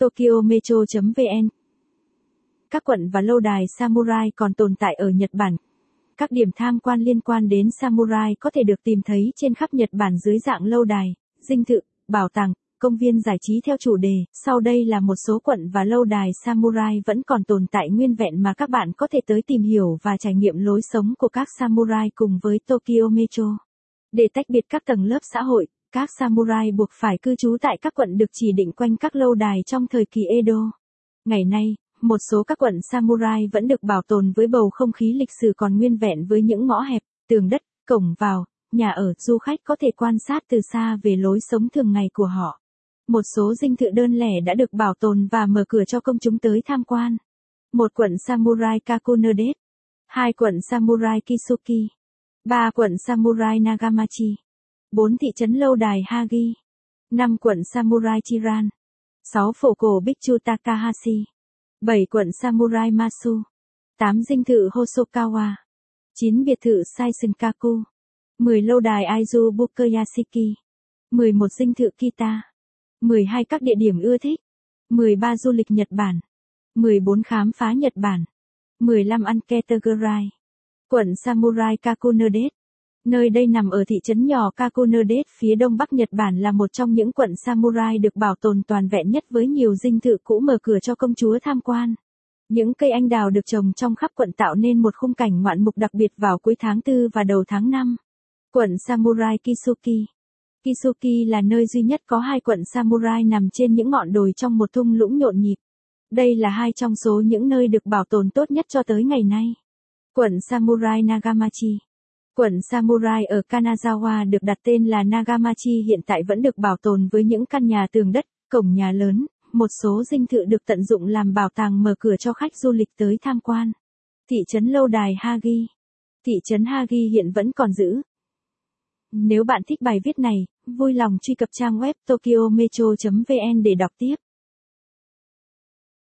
Tokyo Metro.vn Các quận và lâu đài samurai còn tồn tại ở Nhật Bản. Các điểm tham quan liên quan đến samurai có thể được tìm thấy trên khắp Nhật Bản dưới dạng lâu đài, dinh thự, bảo tàng, công viên giải trí theo chủ đề. Sau đây là một số quận và lâu đài samurai vẫn còn tồn tại nguyên vẹn mà các bạn có thể tới tìm hiểu và trải nghiệm lối sống của các samurai cùng với Tokyo Metro. Để tách biệt các tầng lớp xã hội, các samurai buộc phải cư trú tại các quận được chỉ định quanh các lâu đài trong thời kỳ Edo. Ngày nay, một số các quận samurai vẫn được bảo tồn với bầu không khí lịch sử còn nguyên vẹn với những ngõ hẹp, tường đất, cổng vào, nhà ở, du khách có thể quan sát từ xa về lối sống thường ngày của họ. Một số dinh thự đơn lẻ đã được bảo tồn và mở cửa cho công chúng tới tham quan. Một quận samurai Kakunodet. Hai quận samurai Kisuki. Ba quận samurai Nagamachi. 4 thị trấn lâu đài Hagi, 5 quận Samurai Chiran, 6 phổ cổ Bichu Takahashi, 7 quận Samurai Masu, 8 dinh thự Hosokawa, 9 biệt thự Saisenkaku, 10 lâu đài Aizu Bukayashiki, 11 dinh thự Kita, 12 các địa điểm ưa thích, 13 du lịch Nhật Bản, 14 khám phá Nhật Bản, 15 ăn Ketegurai, quận Samurai Kakunodet, Nơi đây nằm ở thị trấn nhỏ Kakunodet phía đông bắc Nhật Bản là một trong những quận samurai được bảo tồn toàn vẹn nhất với nhiều dinh thự cũ mở cửa cho công chúa tham quan. Những cây anh đào được trồng trong khắp quận tạo nên một khung cảnh ngoạn mục đặc biệt vào cuối tháng 4 và đầu tháng 5. Quận Samurai Kisuki Kisuki là nơi duy nhất có hai quận samurai nằm trên những ngọn đồi trong một thung lũng nhộn nhịp. Đây là hai trong số những nơi được bảo tồn tốt nhất cho tới ngày nay. Quận Samurai Nagamachi Quận Samurai ở Kanazawa được đặt tên là Nagamachi hiện tại vẫn được bảo tồn với những căn nhà tường đất, cổng nhà lớn, một số dinh thự được tận dụng làm bảo tàng mở cửa cho khách du lịch tới tham quan. Thị trấn lâu đài Hagi Thị trấn Hagi hiện vẫn còn giữ. Nếu bạn thích bài viết này, vui lòng truy cập trang web tokyometro.vn để đọc tiếp.